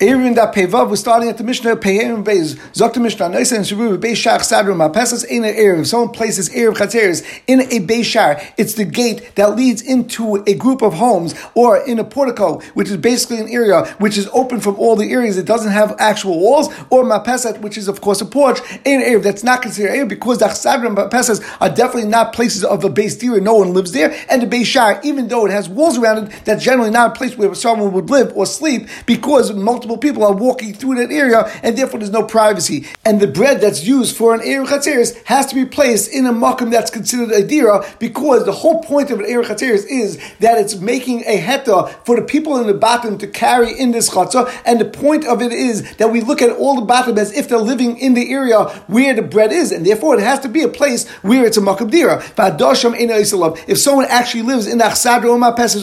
Even that Pevav was starting at the Mishnah, Pehim Beis, Zokta Mishnah, Noisa and Shavu, Beis Shach Sadru, Mapesas in an Erev. If someone places Erev Chatzeres in a Beis Shar, it's the gate that leads into a group of homes or in a portico, which is basically an area which is open from all the areas. It doesn't have actual walls, or Mapesat, which is of course a porch, in Erev. That's not considered Erev because the Chsadru and Mapesas are definitely not places of a Beis Dira. No one lives there. And the Beis Shar, even though it has walls around it, that's generally not a place where someone would live or sleep because multiple multiple people are walking through that area, and therefore there's no privacy. And the bread that's used for an Erev Chatzeris has to be placed in a makam that's considered a dira, because the whole point of an Erev Chatzeris is that it's making a heta for the people in the bottom to carry in this chatzah, and the point of it is that we look at all the bottom as if they're living in the area where the bread is, and therefore it has to be a place where it's a makam dira. If someone actually lives in the Achsadra or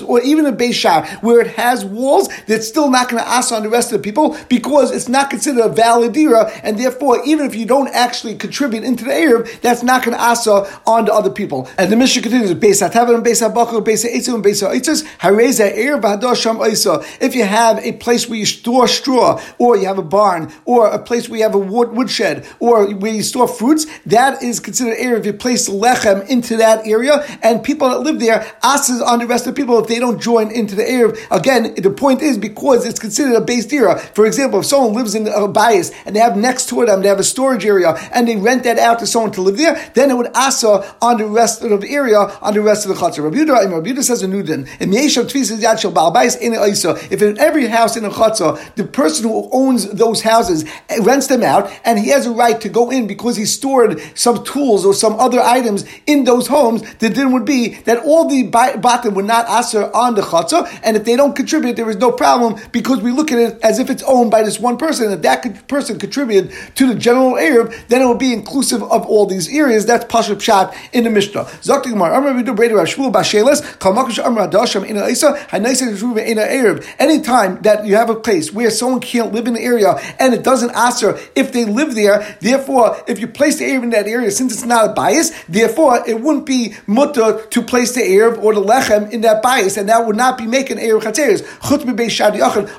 or even a Beishar, where it has walls, that's still not going to ask on the rest of the people because it's not considered a valid dira, and therefore, even if you don't actually contribute into the Arab, that's not going to asa on the other people. And the mission continues: Beis Hatavan, Beis Habachar, Beis Eitzim, Beis Haitzis, Hareza Erev Hadosham Isa. If you have a place where you store straw, or you have a barn, or a place where you have a wood, woodshed, or where you store fruits, that is considered Erev. If you place lechem into that area, and people that live there asas on the rest of the people if they don't join into the Erev. Again, the point is because it's considered a base For example, if someone lives in a bias and they have next to them, um, they have a storage area and they rent that out to someone to live there, then it would asa on the rest of the area, on the rest of the chutzah. Rabbi Yudah, Rabbi Yudah says a new din. If in every house in a chutzah, the person who owns those houses eh, rents them out and he has a right to go in because he stored some tools or some other items in those homes, the din would be that all the bottom would not asa on the chutzah, and if they don't contribute, there is no problem because we look at it as if if it's owned by this one person, if that person contributed to the general Arab, then it will be inclusive of all these areas. That's Pashup Pshat in the Mishnah. Zakti Gemara. Anytime that you have a place where someone can't live in the area and it doesn't answer if they live there, therefore, if you place the Arab in that area, since it's not a bias, therefore it wouldn't be mutter to place the Arab or the Lechem in that bias, and that would not be making Arab Chatzeres.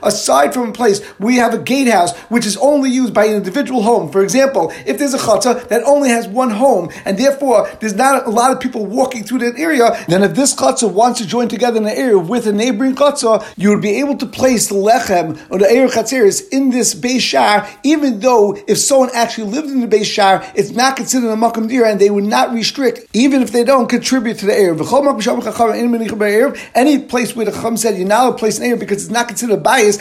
Aside from a place place we have a gatehouse which is only used by an individual home. For example, if there's a chatzah that only has one home, and therefore there's not a lot of people walking through that area, then if this chatzah wants to join together in an area with a neighboring chatzah, you would be able to place the lechem or the area chatzeris in this Beis Shar, even though if someone actually lived in the Beis Shar, it's not considered a makam dira, and they would not restrict, even if they don't contribute to the area. Any place where the chum said you're not to place an area because it's not considered a bias,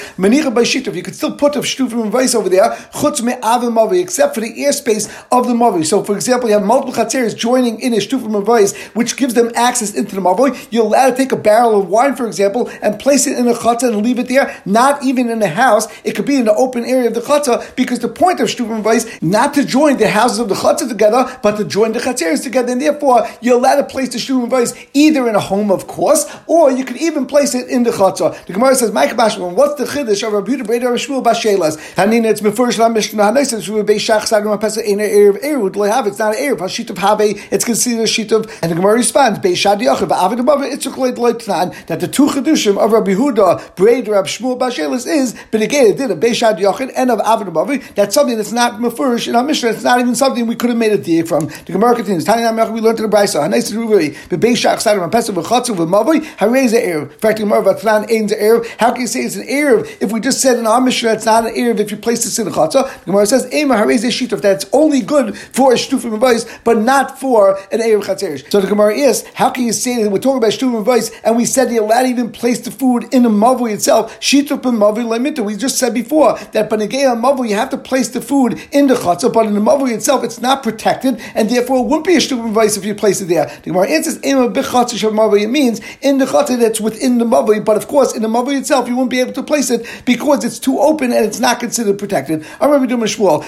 You could still put a shtufim vice over there, chutz me'avim mavi, except for the airspace of the mavi. So, for example, you have multiple chatzeres joining in a shtufim vice, which gives them access into the mavi. You're allowed to take a barrel of wine, for example, and place it in a chatzah and leave it there, not even in the house. It could be in the open area of the chatzah, because the point of shtufim vice, not to join the houses of the chatzah together, but to join the chatzeres together, and therefore, you're allowed to place the shtufim vice either in a home, of course, or you could even place it in the chatzah. The Gemara says, Mike what's the chiddush of Rabbi Breder Shmuel Bashelas. Hanina, it's Mefurish La Mishnah Hanais, it's Shmuel Beishach Sagam Pesa in an Erev do have it's not an Erev, Hashit of Habe, it's considered a sheet of, and the Gemara responds, Beishad Yochav, Avid above it, it's a Kleit Leitnan, that the two Chedushim of Rabbi Huda, Breder Rab Shmuel Bashelas is, Benegay, did a Beishad Yochav, and of Avid above it, that's something that's not Mefurish in our Mishnah, it's not even something we could have made a deal from. The Gemara continues, Tani Nam we learned to the Brisa, Hanais Ruveri, Beishach Sagam Pesa V'Chatzu V'Mavoi, Harei Erev. In fact, the Gemara Vatlan Ein Erev, how can you say it's an Erev if we just said in our Mishnah it's not an Erev if you place this in the Chatzah. The Gemara says, Ema Harez Shituf, that's only good for a Shtufim Avais, but not for an Erev Chatzerish. So the Gemara is, how can you say that we're talking about Shtufim Avais, and we said you're allowed even place the food in the Mavu itself, Shituf and Lemita. We just said before that Banagea Mavu, you have to place the food in the Chatzah, but in the Mavu itself, it's not protected, and therefore it wouldn't be a Shtufim Avais if you place it there. The Gemara answers, Ema Bichatzah it means in the Chatzah that's within the Mavu, but of course, in the Mavu itself, you won't be able to place it because it's too open and it's not considered protected. I remember doing Shmuel,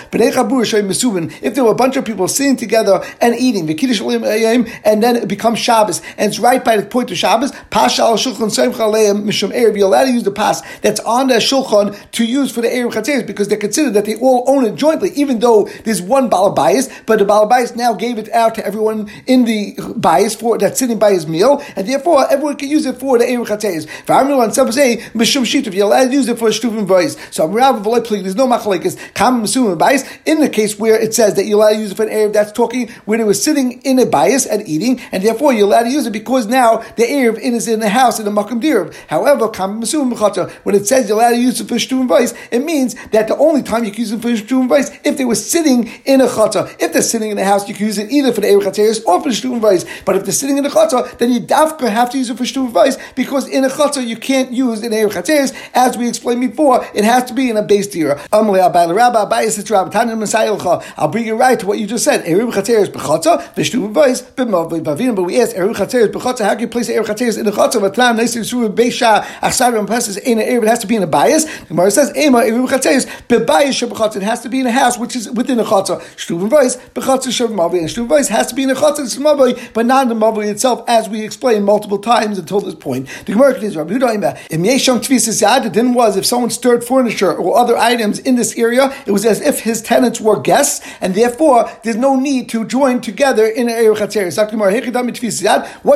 if there were a bunch of people sitting together and eating, and then it becomes Shabbos, and it's right by the point of Shabbos, you're allowed to use the pass that's on the shulchan to use for the Erev Chatzeres because they're considered that they all own it jointly, even though there's one Balabayas, but the Balabayas now gave it out to everyone in the bias for that's sitting by his meal, and therefore everyone can use it for the Erev Chatzeres. For Amil and some say, Mishum Shituf, you're allowed to use it for a Shtuvim vayis. So there's no machlekes kam mesumim bias in the case where it says that you're allowed to use it for an erev. That's talking where they were sitting in a bias and eating, and therefore you're allowed to use it because now the erev is in the house in the makam dirav. However, kam mesumim when it says you're allowed to use it for shtuvim vayis, it means that the only time you can use it for shtuvim vayis if they were sitting in a chata. If they're sitting in the house, you can use it either for the erev or for the shtuvim vayis. But if they're sitting in the chata, then you dafka have to use it for shtuvim vayis because in a chata you can't use an erev chateris as we explained before. It has to be in a base tira. I'll bring you right to what you just said. Erev chateris b'chata v'shtuvim vayis b'mav b'avin. But we asked erev chateris b'chata. How can you place erev chateris in the chata? V'tlam nesim shuv beisha achsar and passes in an. It has to be in a bias. The Gemara says ema erev chateris b'bayis sheb'chata. It has to be in a house which is within a chata. Shtuvim vayis b'chata sheb'mav and shtuvim vayis has to be in a chata sheb'mav, but not in the mav itself, as we explained multiple times until this point. The Gemara continues. Rabbi Huda Im yesham tvisas yad. The din was if someone stirred furniture or other items in this area, it was as if his tenants were guests, and therefore there's no need to join together in an area. What's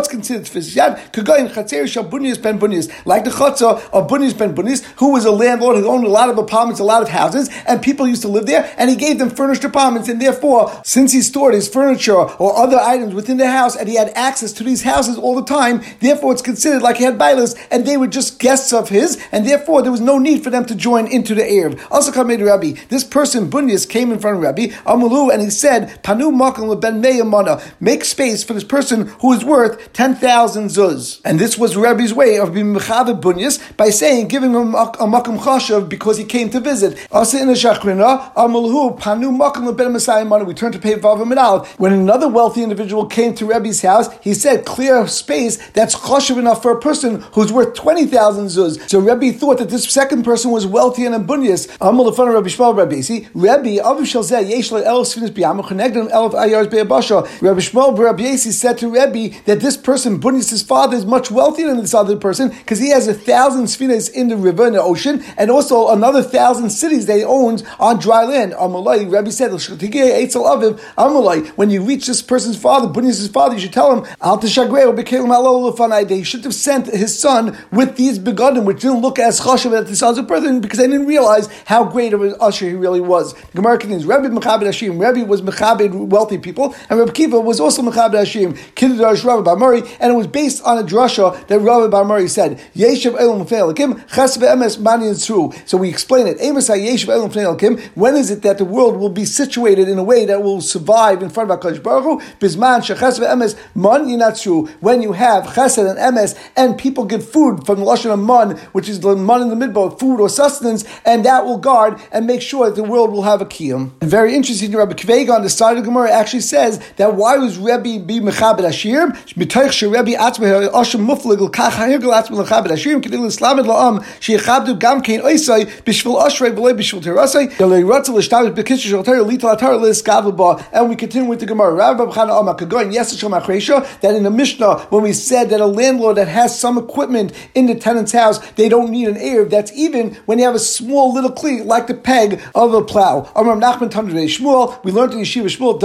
considered tvisas yad? Kagayin chatzeris shal bunyas ben bunyas, like the chatzah of bunyas ben bunyas, who was a landlord who owned a lot of apartments, a lot of houses, and people used to live there, and he gave them furnished apartments, and therefore, since he stored his furniture or other items within the house, and he had access to these houses all the time, therefore it's considered like he had bailas, and they were just guests of his, and therefore there was no need for them to join into the Erev. Also, to Rabbi, this person, Bunyas, came in front of Rabbi, Amalu, and he said, Panu Makam ben Meyamana, make space for this person who is worth 10,000 zuz. And this was Rabbi's way of being Mechavet Bunyas by saying, giving him a Makam Chashav because he came to visit. Also in the Shachrina, Amalu, Panu Makam ben Messiah we turn to pay Vav Minal. When another wealthy individual came to Rabbi's house, he said, clear space that's Chashav enough for a person who's worth 20,000 zuz. So Rabbi thought that this second person was wealthy and abunious. Amal the Rabbi Shmuel Rabbi. See, Rabbi Avu Shal Zeh Yesh El Sfinis Biyam Connected Elf Ayars Be'abasha. Rabbi Yishmael Rabbi Yasi said to Rabbi that this person Bunious his father is much wealthier than this other person because he has a thousand sfinas in the river in the ocean and also another thousand cities he owns on dry land. Amalai Rabbi said Amalai when you reach this person's father Bunious his father you should tell him Al Alol He should have sent his son with these begotten which didn't look as chashav at this other person because they didn't realize how great of an usher he really was. Gemara continues, Rabbi Mechabed Hashim, Rabbi was Mechabed wealthy people, and Rabbi Kiva was also Mechabed Hashim, Kiddush Rabbi Barmuri, and it was based on a drasha that Rabbi Barmuri said, Yeshiv Elam Feilakim, Ches Ve'emes Mani True. So we explain it. Amos Yeshiv Elam Feilakim, when is it that the world will be situated in a way that will survive in front of HaKadosh Baruch Hu? Sheches Ve'emes Man Yinatsu, when you have Chesed and Emes, and people get food from the Lashon of Man, which is the Man in the midbar, food or sustenance, and that will guard and make sure that the world will have a kiyum. And very interesting, Rabbi Kvega on the side of Gemara actually says that why was Rebbe be mechabed ashir? Mitoich Rebbe atzmeh oshem muflig l'kach ha'irgel atzmeh l'chabed ashir kedil l'slamed la'am sheyachabdu gam kein oisai b'shvil oshrei v'lei b'shvil terasai yalei ratzah l'shtavet b'kishu shel ter l'ita atar l'skavah and we continue with the Gemara. Rabbi B'chana Amar Kagoin yes Shom that in the Mishnah when we said that a landlord that has some equipment in the tenant's house they don't need an Erev. That's even when you have a small little cleat like the peg of a plow. We learned in Yeshiva Shmuel,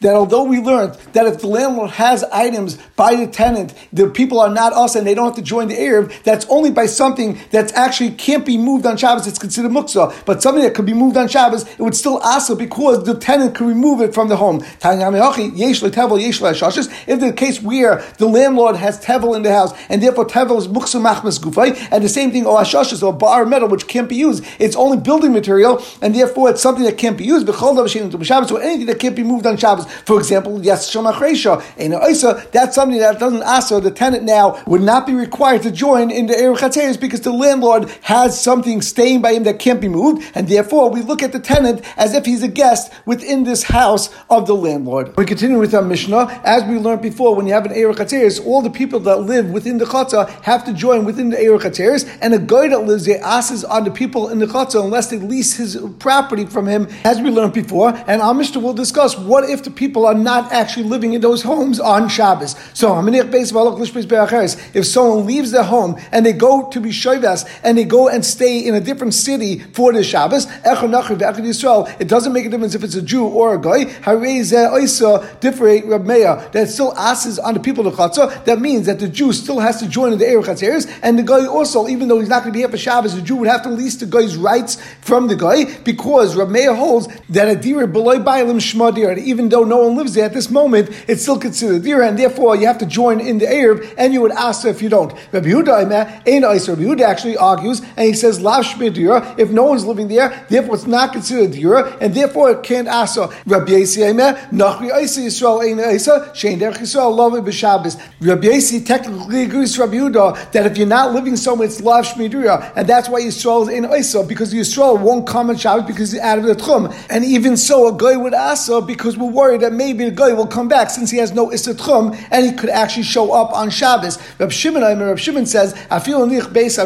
that although we learned that if the landlord has items by the tenant, the people are not us and they don't have to join the Erev, that's only by something that actually can't be moved on Shabbos, it's considered muksa. But something that could be moved on Shabbos, it would still asa because the tenant could remove it from the home. If the case where the landlord has tevel in the house and therefore tevel is muksa machmas gufay, and the same thing, oh, or ashashas, or bar metal, which can't be used. It's only building material, and therefore it's something that can't be used. Shabbos, so anything that can't be moved on Shabbos, for example, yes, Shemachresha, and Isa, that's something that doesn't ask the tenant now would not be required to join in the Erev because the landlord has something staying by him that can't be moved, and therefore we look at the tenant as if he's a guest within this house of the landlord. We continue with our Mishnah. As we learned before, when you have an Erev all the people that live within the Chatzah have to join within the Erev and a guy that lives there asks on the people in the Chatzah unless they lease his property from him, as we learned before. And our Mishnah will discuss what if the people are not actually living in those homes on Shabbos. So, if someone leaves their home and they go to be Shavas and they go and stay in a different city for the Shabbos, it doesn't make a difference if it's a Jew or a guy. That still asks on the people of Chatzah. That means that the Jew still has to join in the Chatzeres, and and the guy also, even though he's not going to be here for Shabbos, the Jew would have to lease the guy's rights from the guy because Rameya holds that a dira below bailim shma even though no one lives there at this moment, it's still considered dira, and therefore you have to join in the Erev, and you would ask if you don't. Rabbi Yehuda, Rabbi Yehuda actually argues, and he says, Lav dira, if no one's living there, therefore it's not considered dira, and therefore it can't ask. Rabbi Yasi, Nachri Isa Yisrael Ein Isa, Shein Derech Yisrael Love B'Shabbos. Rabbi Yasi technically agrees with Rabbi Yehuda that if you're not living so it's Lav Shmidira, and that's why Yisrael is in Isa, because Yisrael won't come on Shabbos because he's out of the Tchum. And even so, a guy would asa because we're worried that maybe the guy will come back since he has no Issa Tchum, and he could actually show up on Shabbos. Rabbi Shimon, I mean, Rabbi Shimon says, feel nich beis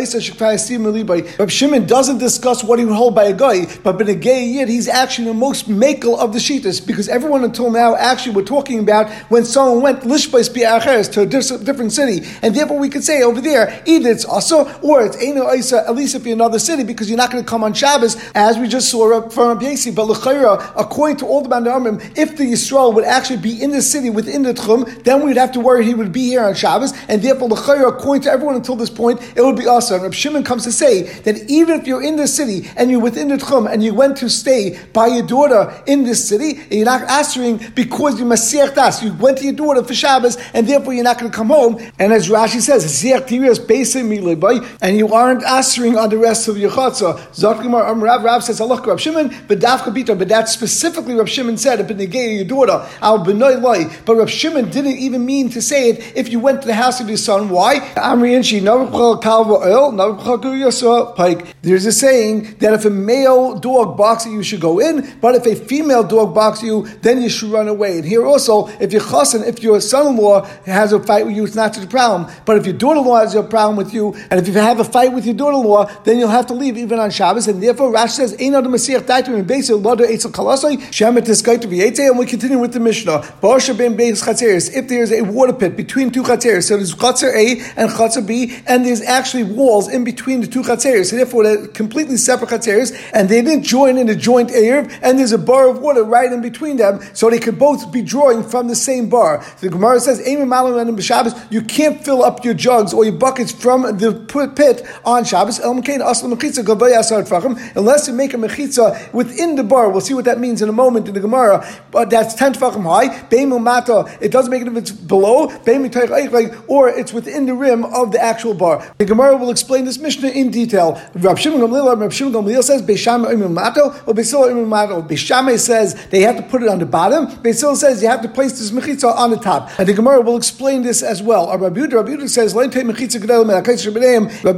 isa Shimon doesn't discuss what he would hold by a guy, but by a gay yid, he's actually the most makel of the shitas because everyone until now actually were talking about when someone went lishbeis bi'acheres to a different city, and therefore we could say over there either it's also or it's eina isa at least if you're another city because you're not going to come on Shabbos as we just saw from Yasi. But l'chayra, according to all the Bandaramim, if the Yisrael would actually be in the city within the Tchum, then we'd have to worry he would be here on Shabbos, and therefore l'chayra, according to everyone until this point, it would be us. And Rabbi Shimon comes to say that even if you're in the city and you're within the Tchum and you went to stay by your daughter in this city, and you're not answering because you masir das. You went to your daughter for Shabbos, and therefore you're not going to come home. And as Rashi says, and you aren't answering on the rest of your chatzah. Zakimar Am um, Rav Rav says Allah Rav Shimon, but but that specifically Rav Shimon said, your daughter, al loy. But Rav Shimon didn't even mean to say it if you went to the house of your son. Why? And There's a saying that if a male dog barks at you, you should go in, but if a female dog barks at you, then you should run away. And here also, if your chassan, if your son-in-law has a fight with you, it's not such a problem. But if your daughter-in-law has a problem with you, and if you have a fight with your daughter-in-law, then you'll have to leave even on Shabbos, and therefore Rashi says, "Ein adam Mashiach daitim in beis lodo etzel kalasai shemet tiskait v'yetze." And we continue with the Mishnah. Barsha ben beis chatzeres. If there's a water pit between two chatzeres, so there's chatzer A and chatzer B, and there's actually walls in between the two chatzeres. So therefore, they're completely separate chatzeres, and they didn't join in a joint erev, and there's a bar of water right in between them, so they could both be drawing from the same bar. So The Gemara says, "You can't fill up your jugs or your buckets from the pit on Shabbos." unless you make a mechitza within the bar. We'll see what that means in a moment in the Gemara. But that's ten tefachim high. Mata. It doesn't make it if it's below. Or it's within the rim of the actual bar. The Gemara will explain this Mishnah in detail. Rav Shimon Gamliel, says Beis Shammai says they have to put it on the bottom. Beis Hillel says you have to place this mechitza on the top. And the Gemara will explain this as well. Rabbi Rabbi Yehuda says Rabbi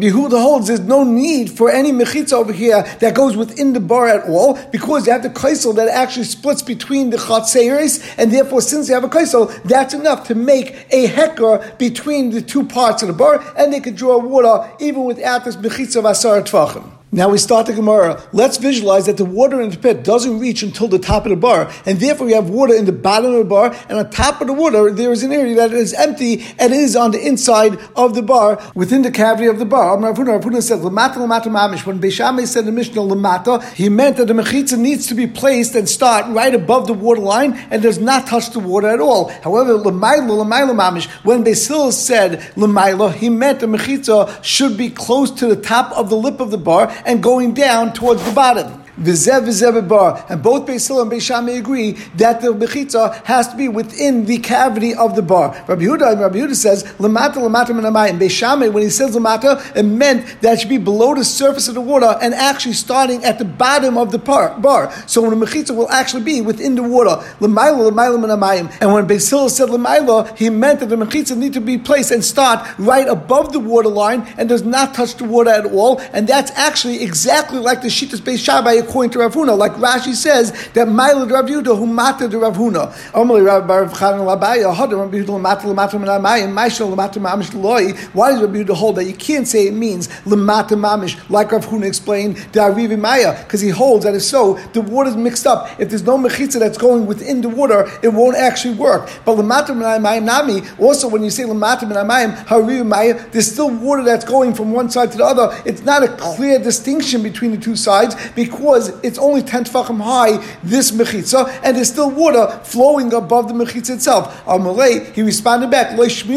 Yehuda holds there's no need for any mechitza over here that goes within the bar at all, because you have the kaisel that actually splits between the chatzeres, and therefore, since you have a kaisel, that's enough to make a hecker between the two parts of the bar, and they could draw water even without this mechitza of asar tvachim. Now we start the Gemara. Let's visualize that the water in the pit doesn't reach until the top of the bar, and therefore we have water in the bottom of the bar, and on top of the water there is an area that is empty and is on the inside of the bar, within the cavity of the bar. Rav Huna said, "Lamata lamata mamish." When Beis Shammai said the Mishnah lamata, he meant that the mechitza needs to be placed and start right above the water line and does not touch the water at all. However, lamaylo lamaylo mamish. When Beis Hillel said lamaylo, he meant the mechitza should be close to the top of the lip of the bar and going down towards the bottom. V'zev v'zev bar, and both Beis Hillel and Beis agree that the mechitza has to be within the cavity of the bar. Rabbi Yehuda, Rabbi Yehuda says lamata lamata minamayim. Beis Shammai, when he says lamata, it meant that it should be below the surface of the water and actually starting at the bottom of the bar. bar. So when the mechitza will actually be within the water. Lamayla lamayla minamayim. And when Beis Hillel said lamayla, he meant that the mechitza need to be placed and start right above the water line and does not touch the water at all. And that's actually exactly like the Shittas Beis Shammai according to Rav Huna, like Rashi says that Mailad Rav Yehuda who matter to Rav Huna. Omali Rav Rav Chanan Labaya Hadar Rav Yehuda lemata lemata minamayim Maishal lemata mamish loy. Why does Rav Yehuda hold that you can't say it means lemata mamish like Rav Huna explained the Arivi Maya because he holds that if so the water is mixed up. If there's no mechitza that's going within the water, it won't actually work. But lemata minamayim nami also when you say lemata minamayim Harivi Maya, there's still water that's going from one side to the other. It's not a clear distinction between the two sides because because it's only 10 tefachim high, this mechitza, and there's still water flowing above the mechitza itself. Amalei, he responded back, Did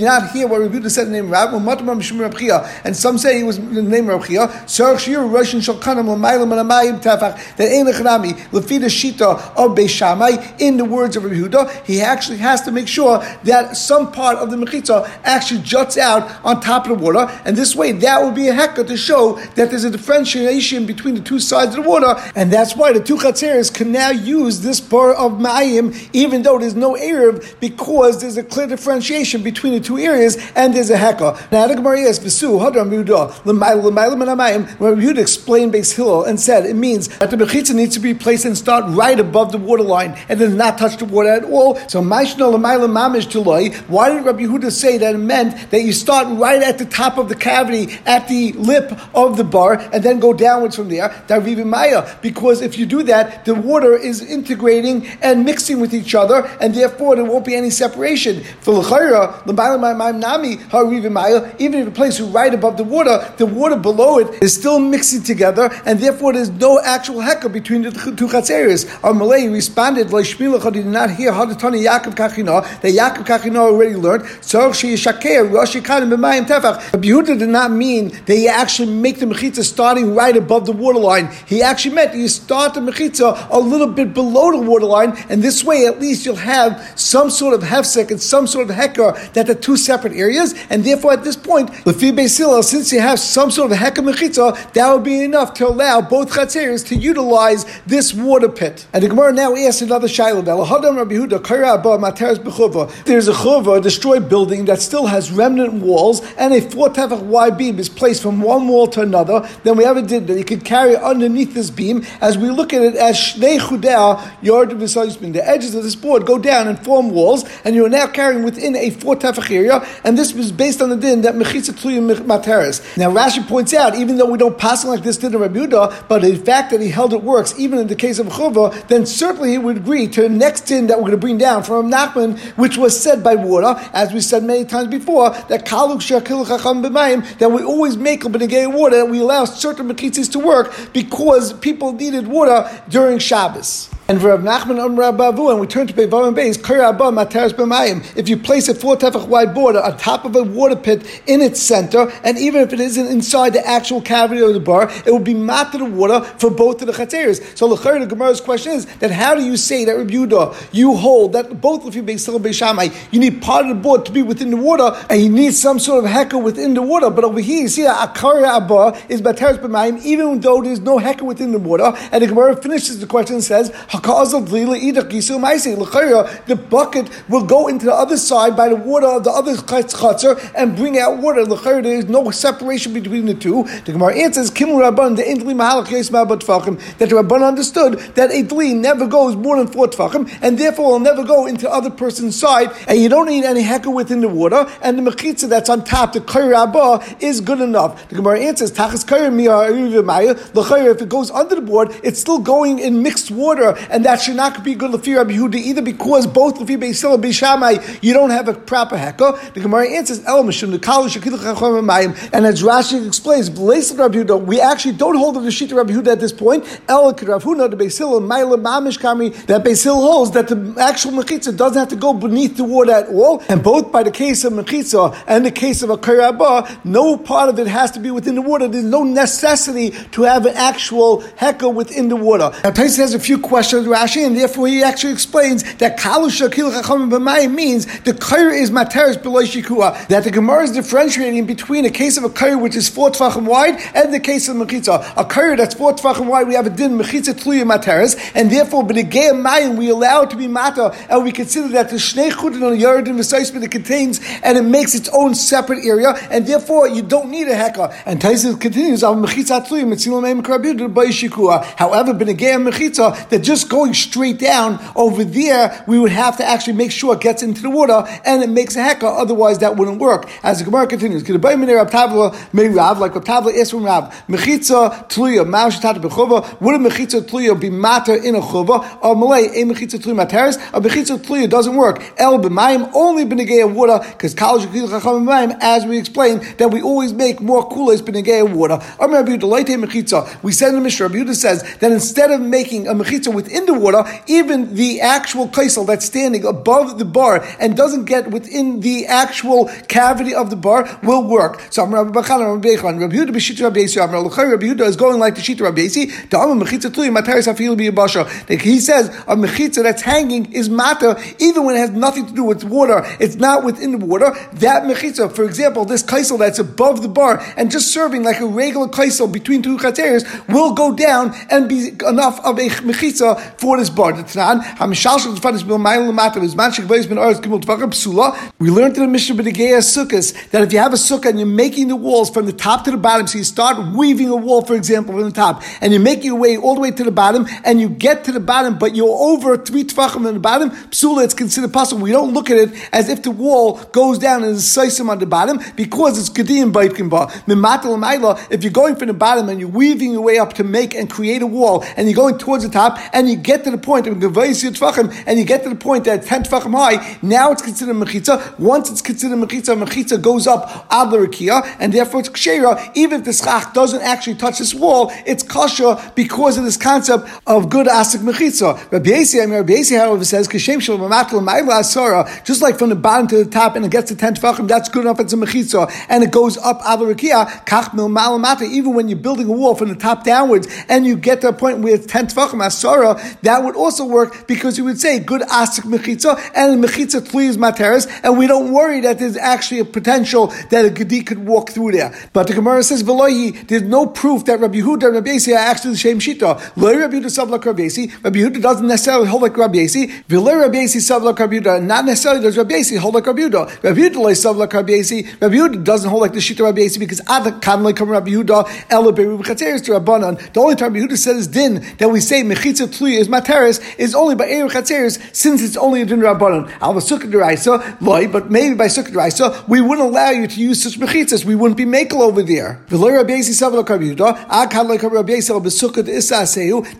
you not hear what Rabbi said in the name of Rab? And some say he was in the name of that ain't Lefida Shita of in the words of Rabbi Yehuda, he actually has to make sure that some part of the mechitza actually juts out on top of the water, and this way that will be a hekka to show that there's a differentiation between the two sides of the water, and that's why the two chatzeres can now use this bar of ma'ayim, even though there's no Erev, because there's a clear differentiation between the two areas, and there's a hekka. Now the Gemara is Visu Hadram Yehuda when Yehuda explained Beis Hillel and said it means that the mechitza needs to be placed and start right above the waterline and then not touch the water at all. So Maishna Lamaila Mamish Tuloi. Why did Rabbi Yehuda say that it meant that you start right at the top of the cavity, at the lip of the bar, and then go downwards from there? Maya. Because if you do that, the water is integrating and mixing with each other, and therefore there won't be any separation. For L'chayra, even if the place is right above the water, the water below it is still mixing together, and therefore there's no actual heka between the two chatzeres. Our Malay responded, did not hear how the Tani Yaakov Kachina, that Yaakov Kachina already learned, Tefach. But Yehuda did not mean that you actually make the mechitza starting right above the waterline. He actually meant you start the mechitza a little bit below the waterline, and this way at least you'll have some sort of hefsek and some sort of heker that are two separate areas, and therefore at this point, Lefi Beis Hillel, since you have some sort of heker mechitza, that would be enough to allow both chatzeres to utilize this water pit. And the Gemara now asks another shaila. There's a chuva, a destroyed building that still has remnant walls, and a four tefach wide beam is placed from one wall to another. Then we a did that he could carry underneath this beam, as we look at it as shnei chudea yard The edges of this board go down and form walls, and you are now carrying within a four tefach area. And this was based on the din that mechitza tluyim materis. Now Rashi points out, even though we don't pass like this din of Rabbi but the fact that he held it works, even in the case of Chuva, then certainly he would agree to the next tin that we're going to bring down from Nachman, which was said by water, as we said many times before, that Kaluk Shakil Chacham that we always make a water, that we allow certain To work because people needed water during Shabbos. And Rav Nachman and Rav Bavu, and we turn to Bevarim Beis. If you place a four tefach wide border on top of a water pit in its center, and even if it isn't inside the actual cavity of the bar, it will be mat to the water for both of the chatzeres. So the Gemara's question is that how do you say that Rabbi Yudah, you hold that both of you Beis Hillel Beis Shammai, you need part of the board to be within the water, and you need some sort of hecker within the water. But over here, you see that Akara Abba is Materes B'mayim, even though there's no hecker within the water. And the Gemara finishes the question and says, the bucket will go into the other side by the water of the other chutzner and bring out water. There is no separation between the two. The Gemara answers, Kim Rabban, the Indli Mahalach that the Rabban understood that a dli never goes more than four tefachim, and therefore will never go into the other person's side, and you don't need any hecker within the water, and the mechitza that's on top, the kayr is good enough. The Gemara answers, Tachas kayr if it goes under the board, it's still going in mixed water, and that should not be good Lefi Rabbi Yehuda either because both Lefi Beis Hillel Beis Shammai you don't have a proper heka. The Gemara answers El Mishum the Kalish and as Rashi explains, Rabbi Yehuda, we actually don't hold the Rishita Rabbi Yehuda at this point. El Rav Huna the Beis Hillel Maila Mamish Kami that Beis Hillel holds that the actual mechitza doesn't have to go beneath the water at all, and both by the case of mechitza and the case of a karabah, no part of it has to be within the water. There's no necessity to have an actual heka within the water. Now Tyson has a few questions. Rashi, and therefore he actually explains that kalusha kil chachamim means the kair is materis below shikua. That the Gemara is differentiating between a case of a kair which is four tvachim wide and the case of mechitza. A kair that's four tvachim wide, we have a din mechitza tluya materis, and therefore b'negei mayim we allow it to be mata, and we consider that the shnei chudin on yardin v'saisman it contains and it makes its own separate area, and therefore you don't need a heka. And Taisa continues, However, b'negei mechitza that just going straight down over there, we would have to actually make sure it gets into the water and it makes a heka. Otherwise, that wouldn't work. As the Gemara continues, like Rav Tavla is from Rav, mechitza tluya ma'ashatat bechova. Would a mechitza tluya be matter in a chova? Or malay a mechitza tluya materis? A mechitza tluya doesn't work. El b'mayim only b'negei water because college as we explained that we always make more kool-aids b'negei water. We in the Mishnah, Rabbi says that instead of making a mechitza within the water, even the actual kaisel that's standing above the bar and doesn't get within the actual cavity of the bar will work. So Rabbi Bachan, Rabbi Bechon, Rabbi Yehuda b'shita Rabbi Yisi, Rabbi Yehuda is going like the shita Rabbi Yisi. Da'am mechitza tuli materis hafil b'yabasha. He says a mechitza that's hanging is mata even when it has nothing to do with water. It's not within the water. That mechitza, for example, this kaisel that's above the bar and just serving like a regular kaisel between two chateres will go down and be enough of a mechitza for this bar. We learned in the Mishnah B'Negei Sukkot that if you have a sukkah and you're making the walls from the top to the bottom, so you start weaving a wall, for example, from the top, and you make your way all the way to the bottom, and you get to the bottom, but you're over three tvachim on the bottom, psula, it's considered possible. We don't look at it as if the wall goes down and is seisim on the bottom, because it's gedim baitkim ba. If you're going from the bottom and you're weaving your way up to make and create a wall, and you're going towards the top, and you get to the point of and you get to the point that 10 tvachim high, now it's considered mechitza. Once it's considered mechitza, mechitza goes up ad and therefore it's kshera, even if the schach doesn't actually touch this wall, it's kasha because of this concept of good asik mechitza. Rabbi Yasi, I mean, Rabbi Yasi, however, says, Kashem shel asara, just like from the bottom to the top and it gets to 10 tefachim, that's good enough, it's a mechitza, and it goes up avarikia, kach mil even when you're building a wall from the top downwards, and you get to a point where it's 10 tefachim asara, that would also work because you would say good asik mechitza, and mechitza please materis, and we don't worry that there's actually a potential that a gedi could walk through there. But the Gemara says, Velohi, there's no proof that Rabbi Yehuda and Rabbi Yasi are actually the same Shita. Lo Rabbi Yehuda like Rabbi. Rabbi doesn't necessarily hold like Rabbi Yasi. Velo Rabbi Yasi sub like Rabbi Yehuda. Not necessarily does Rabbi Yasi hold like Rabbi Yehuda. Rabbi Yehuda like Rabbi. Rabbi doesn't hold like the Shita Rabbi Yasi because Ad kan like Rabbi Yehuda ela beru b'chatzeres to Rabbanan. The only time Rabbi Yehuda says din that we say mechitza is materis is only by eru chatzeres since it's only a din Rabbanan. Al v'sukkah deraisa loy, but maybe by sukkah deraisa we wouldn't allow you to use such mechitzas. We wouldn't be makel over there.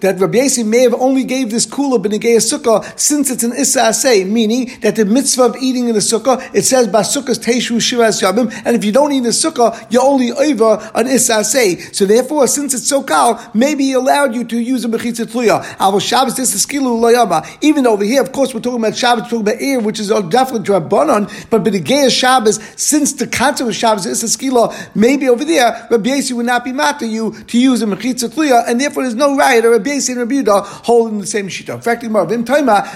That Rabbi Yasi may have only gave this kula b'negei sukkah since it's an issa meaning that the mitzvah of eating in the sukkah it says basukkas teishu shivas yabim, and if you don't eat the sukkah, you're only over an issa So therefore, since it's so kal, maybe he allowed you to use a mechitza tluya. Our Shabbos this is skilu loyama. Even over here, of course, we're talking about Shabbos, we're talking about air, which is definitely drabanon, but b'negei Shabbos, since the concept of Shabbos is a skila, maybe over there, Rabbi Yasi would not be mad to you to use a mechitza tliya, and therefore there's no right or Rabbi Yasi and Rabbi Yudah holding the same shita. In fact,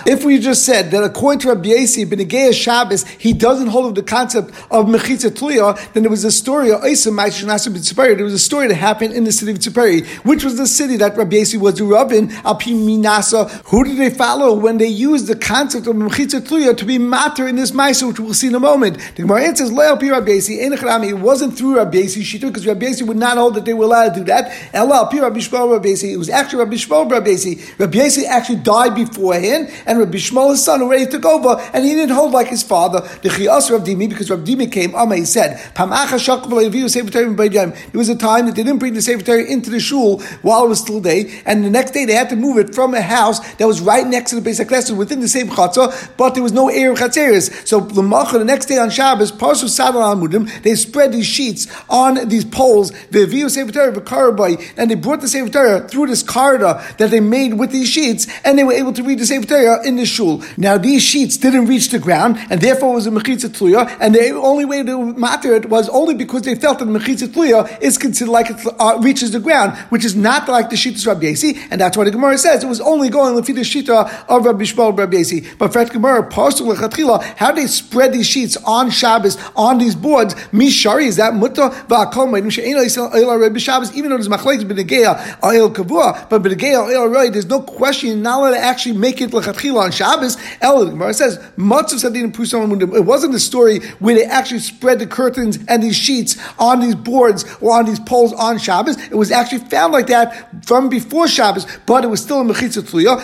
if we just said that according to Rabbi Yasi, B'negei Shabbos, he doesn't hold the concept of mechitza tliya, then there was a story of There was a story that happened in the city of Tzippori, which was the city that Rabbi Yasi was the Rabbin, Minasa. Who did they follow when they used the concept of mechitza tliya to be matter in this Maisa, which we'll see in a moment? The Gemara answers, Le'al Pi Rabbi Yasi, it wasn't through Rabbi Yasi Shita, because Rabbi Yasi would not hold that they were allowed to do that. Ella, Rabbi Yishmael Rabbi Yasi, it was actually Rabbi Yishmael. Rabbi Yasi actually died beforehand, and Rabbi Yishmael, his son, already took over, and he didn't hold like his father. The Chiyas Rabbi Dimi, because Rabbi Dimi came, Amma, he said, There was a time that they didn't bring the Sefer into the shul while it was still day, and the next day they had to move it from a house that was right next to the basic of Knesset within the same chatzah, but there was no air of chatzeres. So the the next day on Shabbos, Parshu Sadal Amudim, they spread these sheets on these poles, the Viu Sefer Torah, and they brought the Sefer Torah through this corridor that they made with these sheets, and they were able to read the Sefer Torah in the shul. Now these sheets didn't reach the ground, and therefore it was a Mechitza Tluya, and the only way to matter it was only because they felt that the Mechitza Tluya is considered like it uh, reaches the ground, which is not like the Shittas Rabbi Yasi, and that's why the Gemara says it was only going with the Shita of Rabbi Yishmael Rabbi Yasi. But the Gemara, how do they spread these sheets on Shabbos, on these boards? Mishari, is that muta mutta? Even though there's machlekes b'negeya oil kavua, but b'negeya oil right, there's no question not allowed to actually make it lechatchila on Shabbos. El Gemara says matzav sadin pusam It wasn't a story where they actually spread the curtains and these sheets on these boards or on these poles on Shabbos. It was actually found like that from before Shabbos, but it was still a mechitza tluya,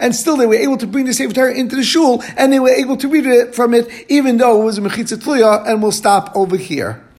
and still they were able to bring the Sefer into the shul, and they were able to read it from it, even though it was a mechitza tluya, and we'll stop over here.